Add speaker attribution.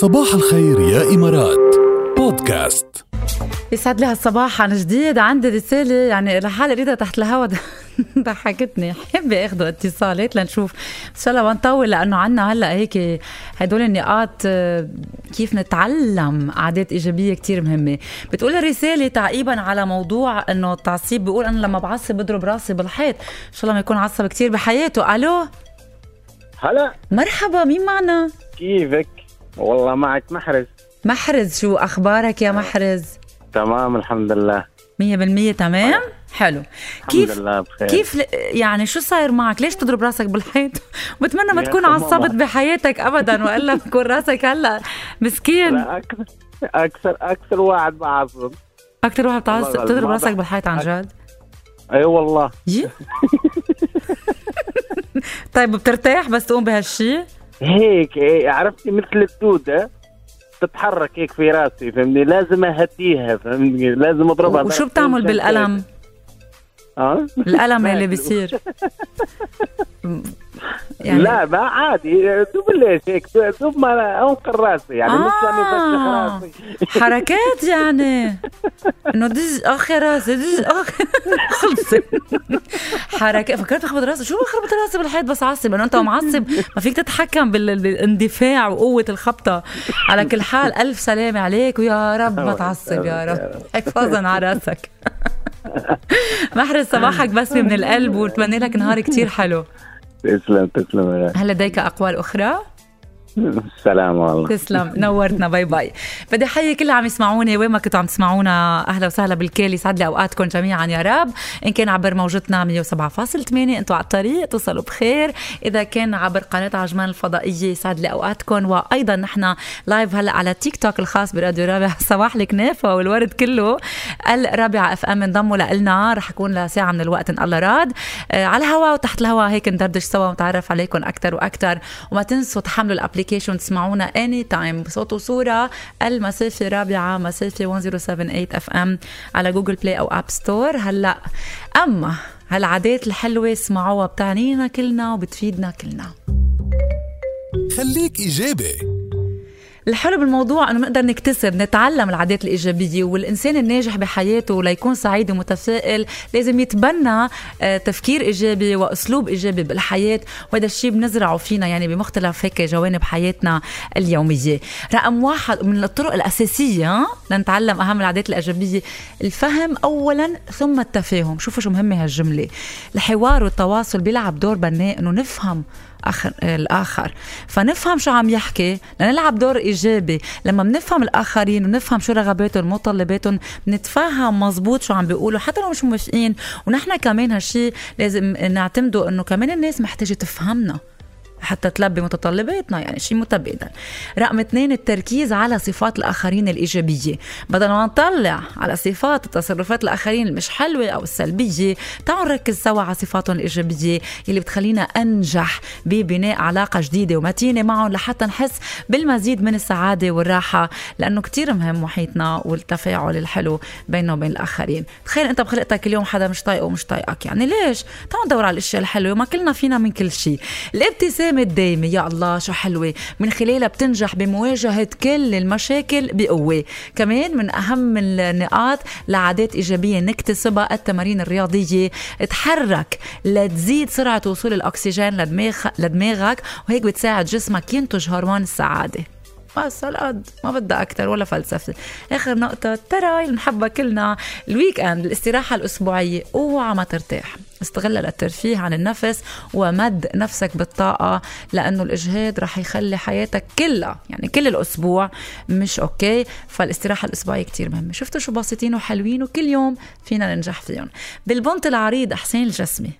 Speaker 1: صباح الخير يا إمارات. بودكاست.
Speaker 2: يسعد لي هالصباح عن جديد. عندي رسالة يعني لحالي قريتها تحت الهواء. ضحكتني. حابة اخذوا اتصالات لنشوف. إن شاء الله ما نطول لأنه عنا هلا هيك هدول النقاط آه، كيف نتعلم عادات إيجابية كتير مهمة. بتقول الرسالة تعقيبا على موضوع إنه التعصيب. بيقول أنا لما بعصب بضرب راسي بالحيط. إن شاء الله ما يكون عصب كتير بحياته. ألو؟
Speaker 3: هلا.
Speaker 2: مرحبا. مين معنا؟
Speaker 3: كيفك؟ والله معك محرز.
Speaker 2: محرز شو أخبارك يا محرز؟
Speaker 3: تمام الحمد لله.
Speaker 2: مية بالمية تمام؟ حلو.
Speaker 3: الحمد لله بخير.
Speaker 2: كيف يعني شو صاير معك؟ ليش تضرب راسك بالحيط؟ بتمنى ما تكون عصبت. بحياتك ابدا وإلا بكون راسك هلأ مسكين.
Speaker 3: لا أكثر أكثر أكثر واحد بعصب.
Speaker 2: أكثر واحد بتعصب؟
Speaker 3: والله
Speaker 2: بتضرب راسك بالحيط عن جد؟
Speaker 3: أي والله.
Speaker 2: يي. طيب بترتاح بس تقوم بهالشي؟
Speaker 3: هيك إيه عرفتي مثل الدودة تتحرك هيك في راسي فهمني؟ لازم أهديها فهمني؟ لازم أضربها.
Speaker 2: وشو بتعمل. بالقلم؟
Speaker 3: آه
Speaker 2: الألم اللي. بيصير.
Speaker 3: يعني لا ما عادي. دوب ليش هيك. دوب ما انقر راسي. يعني مش يعني بفشخ
Speaker 2: آه.
Speaker 3: راسي.
Speaker 2: حركات يعني. إنه دز أخي راسي دز أخي خلصت. حركات فكرت أخبط راسي. شو بخربط راسي بالحيط؟ بس عصب. إنه أنت معصب. ما فيك تتحكم بال- بالاندفاع وقوة الخبطة. على كل حال ألف سلامة عليك. ويا رب ما تعصب يا رب. حفاظا على راسك. محرز صباحك بسمة من القلب وبتمنى لك نهار كتير حلو
Speaker 3: تسلم تسلم
Speaker 2: هل لديك أقوال أخرى؟
Speaker 3: السلام والله.
Speaker 2: تسلم. نورتنا. باي باي. بدي أحيي كل عم يسمعوني. وين ما كنتوا عم تسمعونا أهلا وسهلا بالكل يسعد لي أوقاتكم جميعا يا رب. إن كان عبر موجتنا 107.8 إنتوا على الطريق توصلوا بخير. إذا كان عبر قناة عجمان الفضائية يسعد لي أوقاتكم. وأيضا نحن live هلا على تيك توك الخاص براديو الرابعة. صباح الكنافه والورد كله. الرابعة FM انضموا لنا رح يكون لساعة من الوقت إن الله راد. آه، على الهواء وتحت الهواء هيك ندردش سوا ونتعرف عليكم أكثر وأكثر وما تنسوا تحملوا ال application تسمعونا anytime بصوت وصورة المسافة رابعه مسافة 1078 FM على جوجل بلاي أو App Store هلأ أما هالعادات الحلوة اسمعوها بتعنينا كلنا وبتفيدنا كلنا.
Speaker 1: خليك إيجابي.
Speaker 2: الحلو بالموضوع إنه بنقدر نكتسب نتعلم العادات الإيجابية والإنسان الناجح بحياته ليكون سعيد ومتفائل لازم يتبنى آه، تفكير إيجابي وأسلوب إيجابي بالحياة وهذا الشيء بنزرعه فينا يعني بمختلف هيك جوانب حياتنا اليومية. رقم واحد من الطرق الأساسية لنتعلم أهم العادات الإيجابية الفهم اولا ثم التفاهم. شوفوا شو مهمة هالجملة. الحوار والتواصل بيلعب دور بناء إنه نفهم آخر الآخر. فنفهم شو عم يحكي لنلعب دور إيجابي. لما بنفهم الآخرين ونفهم شو رغباتهم ومتطلباتهم بنتفهم مزبوط شو عم بيقولوا حتى لو مش موافقين. ونحن كمان هالشي لازم نعتمده إنه كمان الناس محتاجة تفهمنا. حتى تلبي متطلباتنا يعني شيء متبادل. رقم اثنين التركيز على صفات الآخرين الإيجابية. بدل ما نطلع على صفات وتصرفات الآخرين المش حلوة أو السلبية تعالوا نركز سوا على صفاتهم الإيجابية اللي بتخلينا أنجح ببناء علاقة جديدة ومتينة معهم لحتى نحس بالمزيد من السعادة والراحة لأنه كتير مهم محيطنا والتفاعل الحلو بيننا وبين الآخرين. تخيل أنت بخلقتك اليوم حدا مش طايقه ومش طايقك. يعني ليش؟ تعالوا ندور على الأشياء الحلوة ما كلنا فينا من كل شيء. الابتسامة الدايمة. يا الله شو حلوة. من خلالها بتنجح بمواجهة كل المشاكل بقوة. كمان من أهم النقاط لعادات إيجابية نكتسبها التمارين الرياضية. تحرك لتزيد سرعة وصول الأكسجين لدماغ لدماغك وهيك بتساعد جسمك ينتج هرمون السعادة. بس هالقد ما بدها أكثر ولا فلسفة. آخر نقطة. ترى المحبة كلنا ال weekend الاستراحة الأسبوعية اوعى ما ترتاح. استغلها للترفيه عن النفس ومد نفسك بالطاقة لأنه الإجهاد رح يخلي حياتك كلها يعني كل الأسبوع مش okay. فالاستراحة الأسبوعية كتير مهمة. شفتوا شو بسيطين وحلوين وكل يوم فينا ننجح فيهم. بالبنط العريض حسين الجسمي